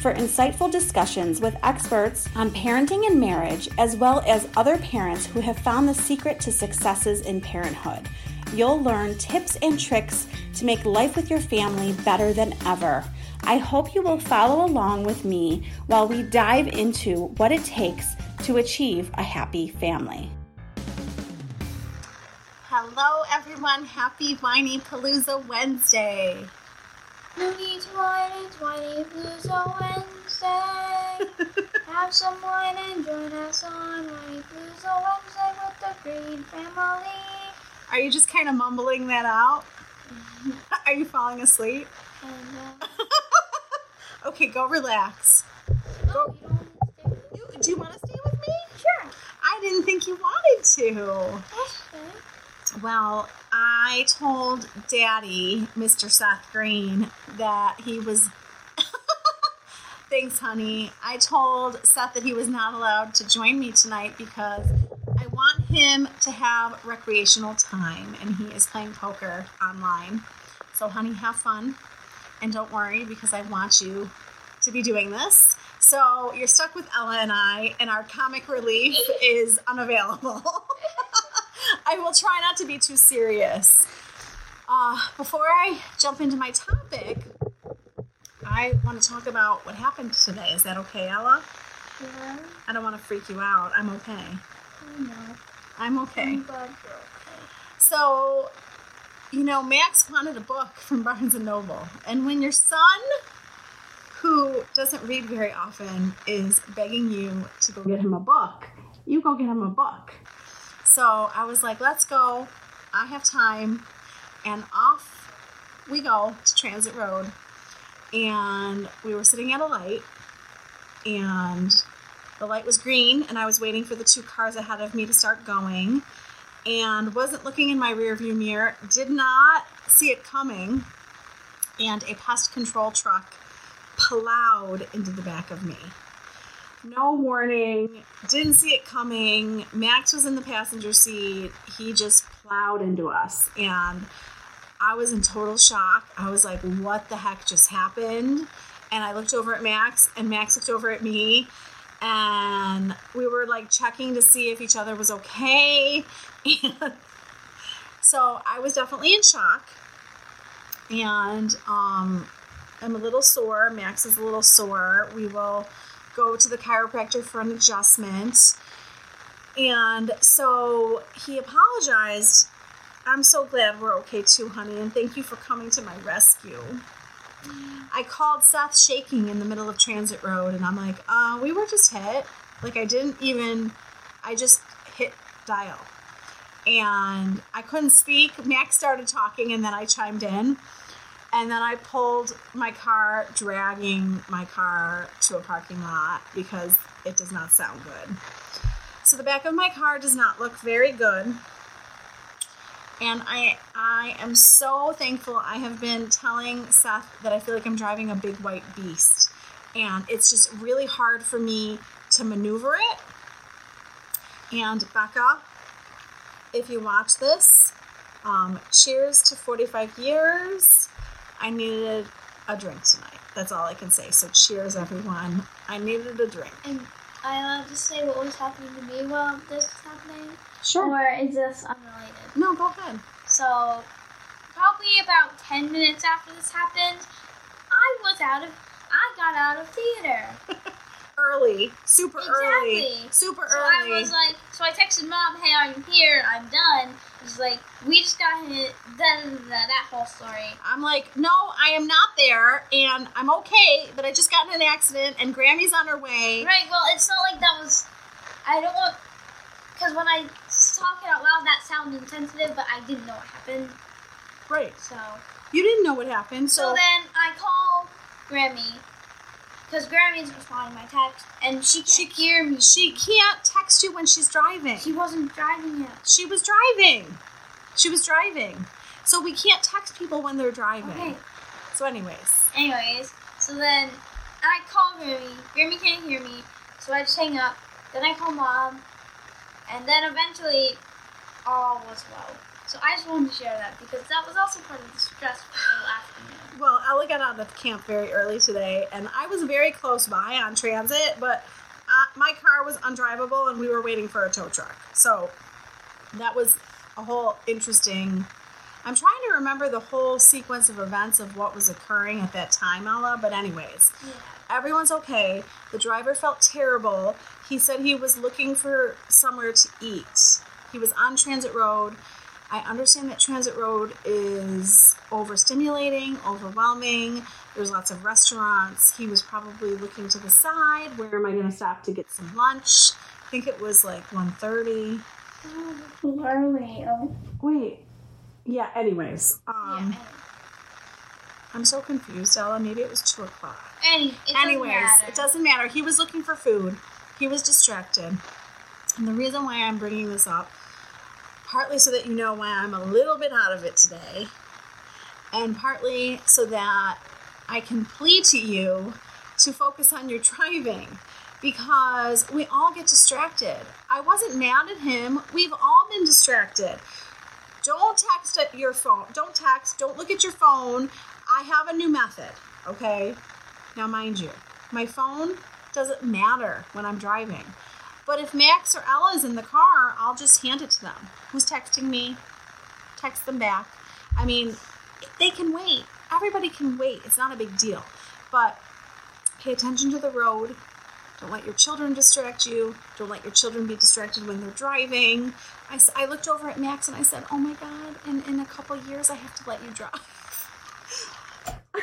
for insightful discussions with experts on parenting and marriage, as well as other parents who have found the secret to successes in parenthood. You'll learn tips and tricks to make life with your family better than ever. I hope you will follow along with me while we dive into what it takes to achieve a happy family. Hello, everyone. Happy Whinypaluza Wednesday. To wine, it's Whinypaluza Wednesday. Have some wine and join us on Whinypaluza Wednesday with the Greene family. Are you just kind of mumbling that out? Are you falling asleep? And, uh, Okay, go relax. oh, you don't stay with You, do you want to stay with me? Sure. I didn't think you wanted to. Well, I told Daddy, Mr. Seth Greene, that he was. Thanks, honey. I told Seth that he was not allowed to join me tonight because I want him to have recreational time and he is playing poker online. So, honey, have fun and don't worry because I want you to be doing this. So, you're stuck with Ella and I, and our comic relief is unavailable. I will try not to be too serious. Uh, before I jump into my topic, I want to talk about what happened today. Is that okay, Ella? Yeah, I don't want to freak you out. I'm okay. I know. I'm okay. I'm glad you're okay. So, you know, Max wanted a book from Barnes and Noble, and when your son, who doesn't read very often, is begging you to go get him a book, you go get him a book. So I was like, let's go. I have time, and off we go to Transit Road, and we were sitting at a light, and the light was green, and I was waiting for the two cars ahead of me to start going. And wasn't looking in my rearview mirror, did not see it coming, and a pest control truck plowed into the back of me. No warning, didn't see it coming. Max was in the passenger seat. He just plowed into us, and I was in total shock. I was like, what the heck just happened? And I looked over at Max, and Max looked over at me, and we were like checking to see if each other was okay. So I was definitely in shock. And um, I'm a little sore. Max is a little sore. We will go to the chiropractor for an adjustment. And so he apologized. I'm so glad we're okay too, honey, and thank you for coming to my rescue. I called Seth shaking in the middle of Transit Road, and I'm like, uh, we were just hit. Like, I didn't even, I just hit dial. And I couldn't speak. Max started talking, and then I chimed in. And then I pulled my car, dragging my car to a parking lot because it does not sound good. So the back of my car does not look very good. And I I am so thankful. I have been telling Seth that I feel like I'm driving a big white beast. And it's just really hard for me to maneuver it. And Becca, if you watch this, um, cheers to 45 years. I needed a drink tonight. That's all I can say. So cheers, everyone. I needed a drink. And I allowed to say what was happening to me while this was happening? Sure. Or is this unrelated? No, go ahead. So, probably about 10 minutes after this happened, I was out of, I got out of theater. early, super early, Exactly. super So early. I was like, so I texted mom, "Hey, I'm here. I'm done." She's like, "We just got hit." Then that whole story. I'm like, no, I am not there, and I'm okay, but I just got in an accident, and Grammy's on her way. Right. Well, it's not like that was. I don't want. Because when I talk it out loud, that sounds insensitive, but I didn't know what happened. Right. So. You didn't know what happened, So so, then I call Grammy. Because Grammy's responding to my text, and she can't She- hear me. she can't text you when she's driving. She wasn't driving yet. She was driving. She was driving. So we can't text people when they're driving. Okay. So, anyways, Anyways, so then I call Grammy. Grammy can't hear me, so I just hang up. Then I call mom, and then eventually all was well. So I just wanted to share that because that was also part of the stressful afternoon. well, Ella got out of camp very early today, and I was very close by on transit, but uh, my car was undrivable, and we were waiting for a tow truck. So that was a whole interesting. I'm trying to remember the whole sequence of events of what was occurring at that time, Ella. But anyways, Yeah. everyone's okay. The driver felt terrible. He said he was looking for somewhere to eat. He was on Transit Road. I understand that Transit Road is overstimulating, overwhelming. There's lots of restaurants. He was probably looking to the side. Where am I going to stop to get some lunch? I think it was like 1.30. Too early. Oh. Wait. Yeah, anyways. Um, yeah. I'm so confused, Ella. Maybe it was 2 o'clock. Any, it doesn't Anyways, it doesn't matter. He was looking for food. He was distracted. And the reason why I'm bringing this up, partly so that you know why I'm a little bit out of it today, and partly so that I can plead to you to focus on your driving because we all get distracted. I wasn't mad at him. We've all been distracted. Don't text at your phone. Don't text. Don't look at your phone. I have a new method, okay? Now, mind you, my phone doesn't matter when I'm driving. But if Max or Ella is in the car, I'll just hand it to them. Who's texting me? Text them back. I mean, they can wait. Everybody can wait. It's not a big deal. But pay attention to the road. Don't let your children distract you. Don't let your children be distracted when they're driving. I, I looked over at Max and I said, Oh my God, in, in a couple years, I have to let you drive.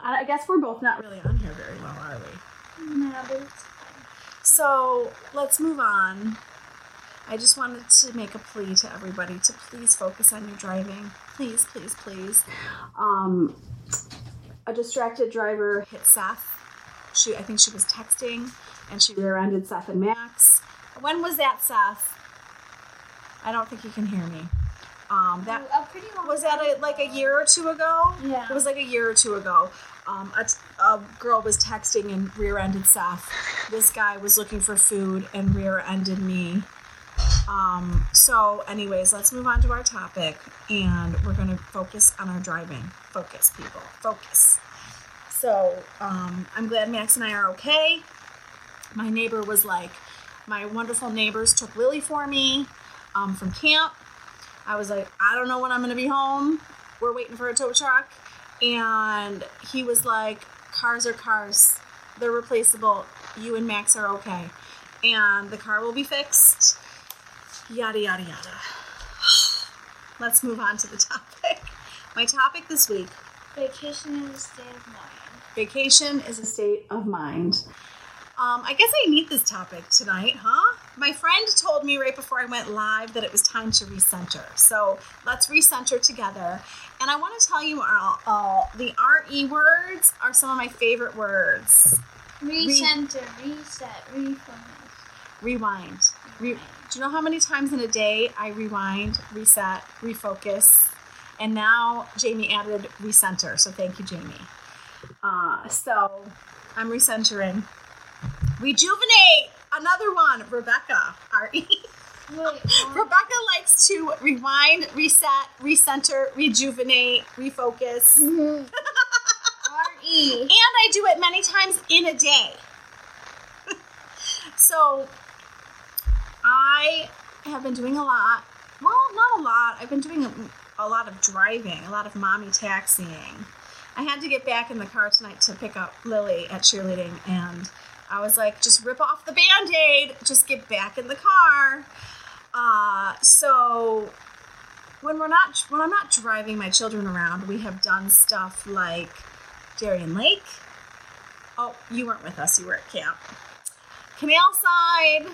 I guess we're both not really on here very well, are we? No. So let's move on. I just wanted to make a plea to everybody to please focus on your driving. Please, please, please. Um, a distracted driver hit Seth. She, I think she was texting, and she rear-ended Seth and Max. When was that, Seth? I don't think you can hear me. Um, that a pretty long was that a, like a year or two ago? Yeah. It was like a year or two ago. Um, a, a girl was texting and rear-ended Seth. This guy was looking for food and rear-ended me. Um, so, anyways, let's move on to our topic, and we're going to focus on our driving. Focus, people. Focus. So, um, I'm glad Max and I are okay. My neighbor was like, my wonderful neighbors took Lily for me um, from camp. I was like, I don't know when I'm going to be home. We're waiting for a tow truck. And he was like, cars are cars. They're replaceable. You and Max are okay. And the car will be fixed. Yada, yada, yada. Let's move on to the topic. My topic this week Vacation is a state of mind. vacation is a state of mind. Um, I guess I need this topic tonight, huh? My friend told me right before I went live that it was time to recenter. So let's recenter together. And I want to tell you all, all the RE words are some of my favorite words. Recenter, reset, refocus. Rewind. Re- do you know how many times in a day I rewind, reset, refocus? And now Jamie added recenter. So thank you, Jamie. Uh, so I'm recentering. Rejuvenate. Another one. Rebecca. R-E. Um, Rebecca likes to rewind, reset, recenter, rejuvenate, refocus. R-E. And I do it many times in a day. so I have been doing a lot. Well, not a lot. I've been doing a, a lot of driving, a lot of mommy taxiing. I had to get back in the car tonight to pick up Lily at cheerleading, and I was like, just rip off the band aid, just get back in the car. Uh, so when we're not when I'm not driving my children around, we have done stuff like Darien Lake. Oh, you weren't with us. You were at camp. Canalside.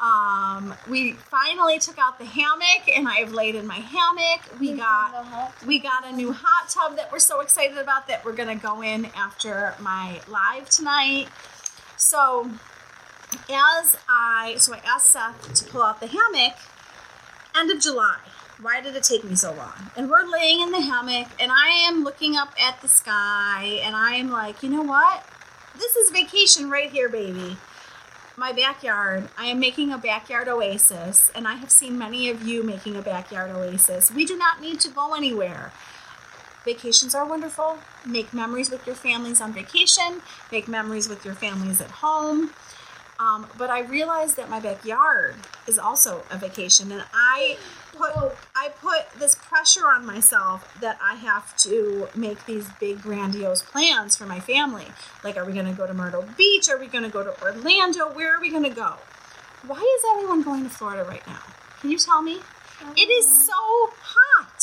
Um, we finally took out the hammock, and I've laid in my hammock. We got we got a new hot tub that we're so excited about that we're gonna go in after my live tonight. So as I so I asked Seth to pull out the hammock end of July. Why did it take me so long? And we're laying in the hammock and I am looking up at the sky and I am like, you know what? This is vacation right here, baby. My backyard. I am making a backyard oasis, and I have seen many of you making a backyard oasis. We do not need to go anywhere. Vacations are wonderful. Make memories with your families on vacation, make memories with your families at home. Um, but I realized that my backyard is also a vacation, and I put I put this pressure on myself that I have to make these big grandiose plans for my family. Like, are we going to go to Myrtle Beach? Are we going to go to Orlando? Where are we going to go? Why is everyone going to Florida right now? Can you tell me? It is so hot.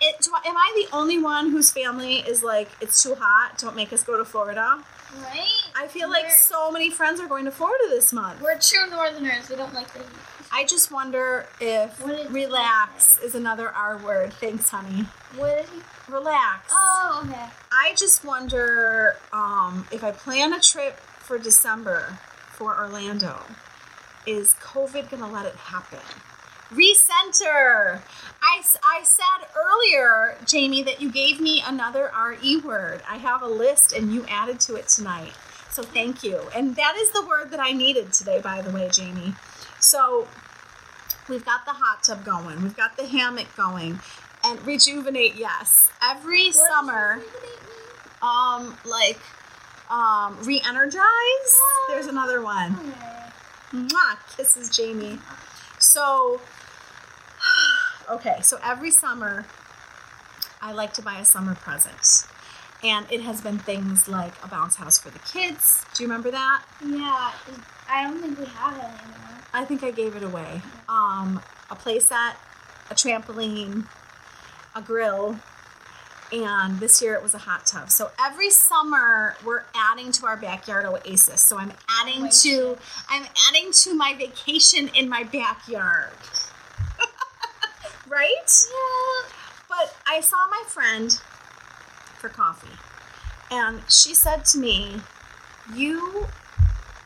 It, do I- am I the only one whose family is like, it's too hot, don't make us go to Florida? Right? I feel like We're- so many friends are going to Florida this month. We're true northerners. We don't like the heat. I just wonder if relax is another R word. Thanks, honey. What did he? Relax. Oh, okay. I just wonder um, if I plan a trip for December for Orlando, is COVID going to let it happen? Recenter. I, I said earlier, Jamie, that you gave me another RE word. I have a list and you added to it tonight. So thank you. And that is the word that I needed today, by the way, Jamie. So we've got the hot tub going, we've got the hammock going, and rejuvenate, yes. Every What summer um like um re-energize there's another one Okay. Mwah, kisses jamie so okay so every summer i like to buy a summer present and it has been things like a bounce house for the kids do you remember that Yeah, I don't think we have it anymore. i think i gave it away um a playset a trampoline a grill and this year it was a hot tub. So every summer we're adding to our backyard oasis. So I'm adding to I'm adding to my vacation in my backyard. Right? Yeah. But I saw my friend for coffee and she said to me, "You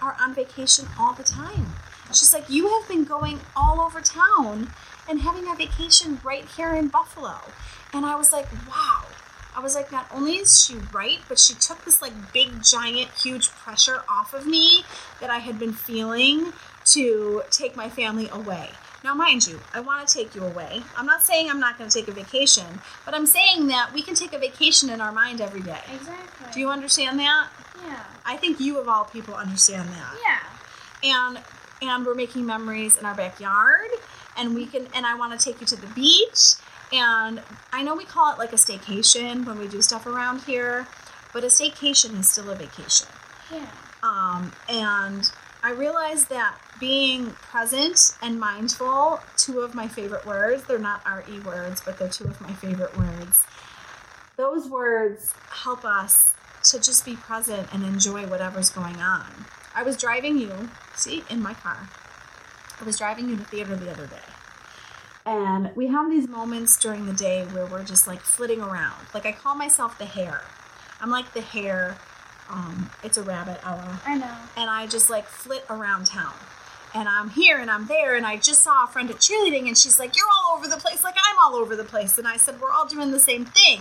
are on vacation all the time." She's like, "You have been going all over town and having a vacation right here in Buffalo." And I was like, "Wow." I was like, not only is she right, but she took this like big, giant, huge pressure off of me that I had been feeling to take my family away. Now, mind you, I want to take you away. I'm not saying I'm not going to take a vacation, but I'm saying that we can take a vacation in our mind every day. Exactly. Do you understand that? Yeah. I think you of all people understand that. Yeah. And and we're making memories in our backyard and we can and I want to take you to the beach and I know we call it like a staycation when we do stuff around here, but a staycation is still a vacation. Yeah. Um, and I realized that being present and mindful, two of my favorite words, they're not RE words, but they're two of my favorite words. Those words help us to just be present and enjoy whatever's going on. I was driving you, see, in my car. I was driving you to theater the other day. And we have these moments during the day where we're just like flitting around. Like I call myself the hare. I'm like the hare. Um, it's a rabbit, Ella I know. and I just like flit around town. And I'm here and I'm there, and I just saw a friend at cheerleading, and she's like, You're all over the place, like I'm all over the place. And I said, We're all doing the same thing.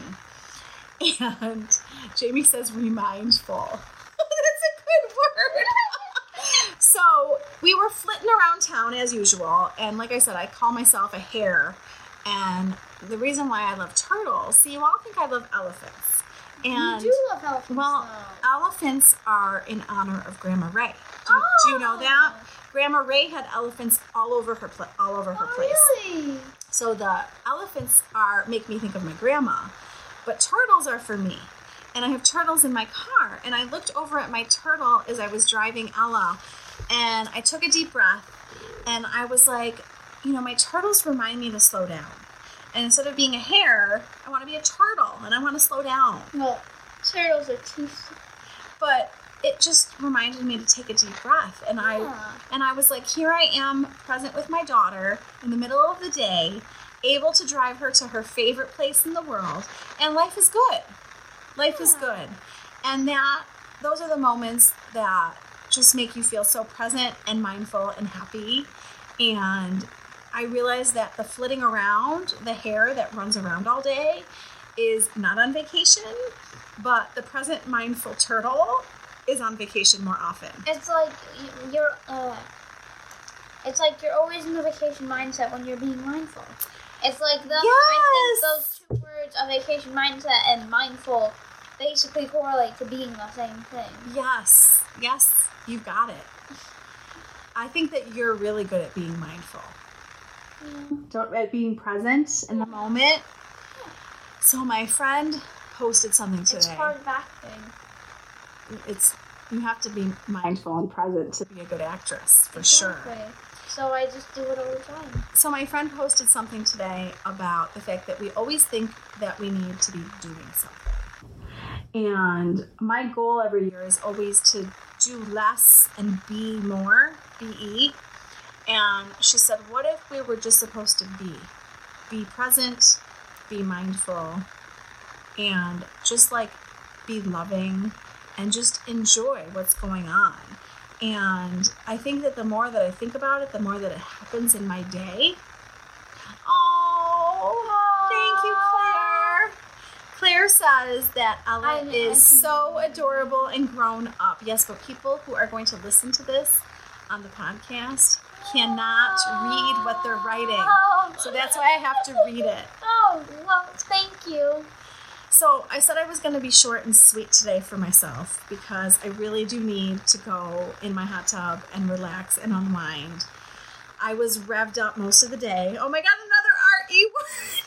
And Jamie says, Remindful. That's a good word. so we were flitting around town as usual, and like I said, I call myself a hare. And the reason why I love turtles, see, you all think I love elephants. And you do love elephants. well, though. elephants are in honor of Grandma Ray. Do, do you know Oh. that? Grandma Ray had elephants all over her pla- all over her oh, place. really? So the elephants are make me think of my grandma, but turtles are for me. and I have turtles in my car. And I looked over at my turtle as I was driving Ella, and I took a deep breath, and I was like, you know, my turtles remind me to slow down. And instead of being a hare, I want to be a turtle, and I want to slow down. Well, turtles are too. But it just reminded me to take a deep breath, and I and I was like, here I am, present with my daughter in the middle of the day, able to drive her to her favorite place in the world, and life is good. Life is good. And that those are the moments that just make you feel so present and mindful and happy. And I realized that the flitting around, the hair that runs around all day, is not on vacation, but the present mindful turtle is on vacation more often. It's like you- you're. Uh, it's like you're always in the vacation mindset when you're being mindful. It's like the. I think those two words of vacation mindset and mindful basically correlate to being the same thing. Yes, yes, you got it. I think that you're really good at being mindful, Don't- at being present in the moment. So my friend posted something today. It's hard of acting. It's you have to be mindful and present to be a good actress for sure. So I just do it all the time. So my friend posted something today about the fact that we always think that we need to be doing something. And my goal every year is always to do less and be more, be. And she said, What if we were just supposed to be? Be present, be mindful, and just like be loving and just enjoy what's going on. And I think that the more that I think about it, the more that it happens in my day. Oh, thank you, Claire. Claire says that Ella I- I is can- so adorable and grown up. Yes, but people who are going to listen to this on the podcast cannot read what they're writing. Oh, So that's why I have to read it. Oh, well, thank you. So I said I was going to be short and sweet today for myself because I really do need to go in my hot tub and relax and unwind. I was revved up most of the day. Oh my god, another R E word.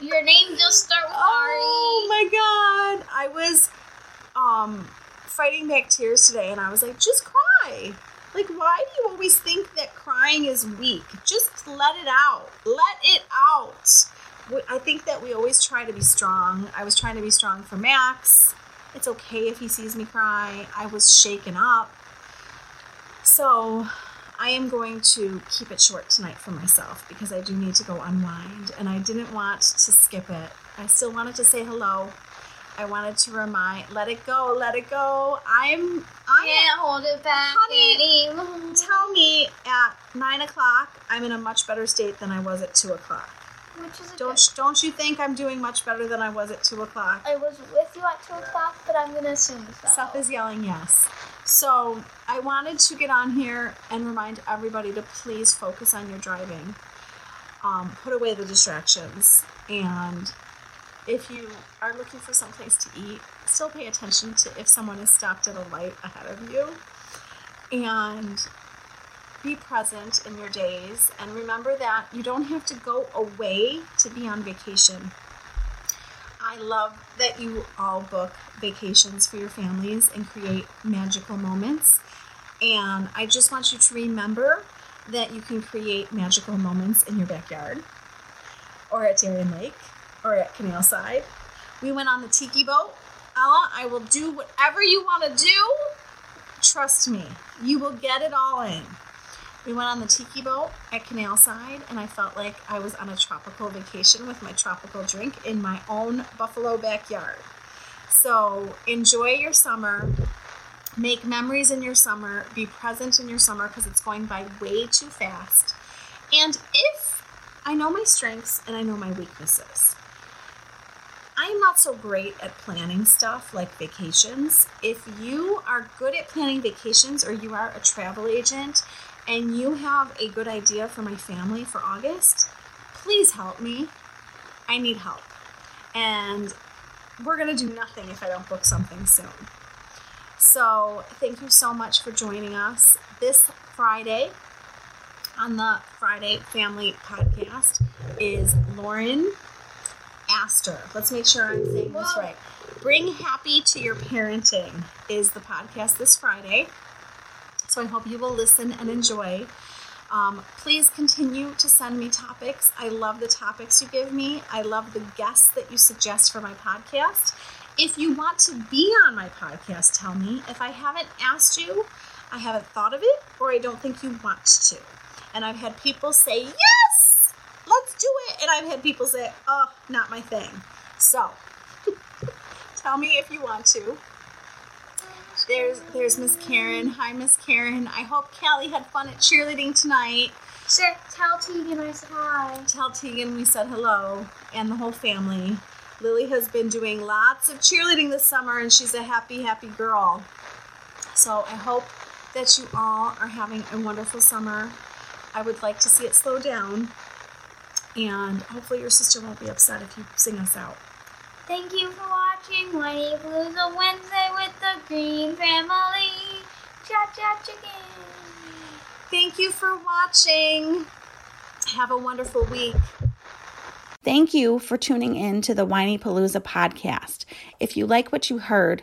Your name just start with Oh Ari. my god. I was um fighting back tears today and I was like, just cry. Like why do you always think that crying is weak? Just let it out. Let it out. I think that we always try to be strong. I was trying to be strong for Max. It's okay if he sees me cry. I was shaken up. So, I am going to keep it short tonight for myself because I do need to go unwind and I didn't want to skip it. I still wanted to say hello. I wanted to remind, let it go, let it go. I'm, I Can't hold it back Honey, anymore. tell me at nine o'clock, I'm in a much better state than I was at two o'clock. Which is a Don't don't you think I'm doing much better than I was at two o'clock? I was with you at 2 o'clock, but I'm going to assume so. Seth is yelling yes. So I wanted to get on here and remind everybody to please focus on your driving. Um, put away the distractions. And if you are looking for some place to eat, still pay attention to if someone has stopped at a light ahead of you. And be present in your days. And remember that you don't have to go away to be on vacation. I love that you all book vacations for your families and create magical moments. And I just want you to remember that you can create magical moments in your backyard or at Darien Lake or at Canalside. We went on the tiki boat. Ella, I will do whatever you want to do. Trust me, you will get it all in. We went on the tiki boat at Canalside, and I felt like I was on a tropical vacation with my tropical drink in my own Buffalo backyard. So enjoy your summer. Make memories in your summer. Be present in your summer because it's going by way too fast. And if I know my strengths and I know my weaknesses, I am not so great at planning stuff like vacations. If you are good at planning vacations or you are a travel agent and you have a good idea for my family for August, please help me. I need help. And we're going to do nothing if I don't book something soon. So, thank you so much for joining us this Friday on the Friday Family Podcast is Lauren Let's make sure I'm saying this right. Bring Happy to Your Parenting is the podcast this Friday. So I hope you will listen and enjoy. Um, please continue to send me topics. I love the topics you give me. I love the guests that you suggest for my podcast. If you want to be on my podcast, tell me. If I haven't asked you, I haven't thought of it, or I don't think you want to. And I've had people say, yes, let's do it. And I've had people say, oh, not my thing. So tell me if you want to. There's there's Miss Karen. Hi, Miss Karen. I hope Callie had fun at cheerleading tonight. Sure. tell Tegan I said hi. Tell Tegan we said hello and the whole family. Lily has been doing lots of cheerleading this summer and she's a happy, happy girl. So I hope that you all are having a wonderful summer. I would like to see it slow down. And hopefully your sister won't be upset if you sing us out. Thank you for watching Whinypaluza Wednesday with the Greene Family. Cha cha chicken. Thank you for watching. Have a wonderful week. Thank you for tuning in to the Whinypaluza podcast. If you like what you heard,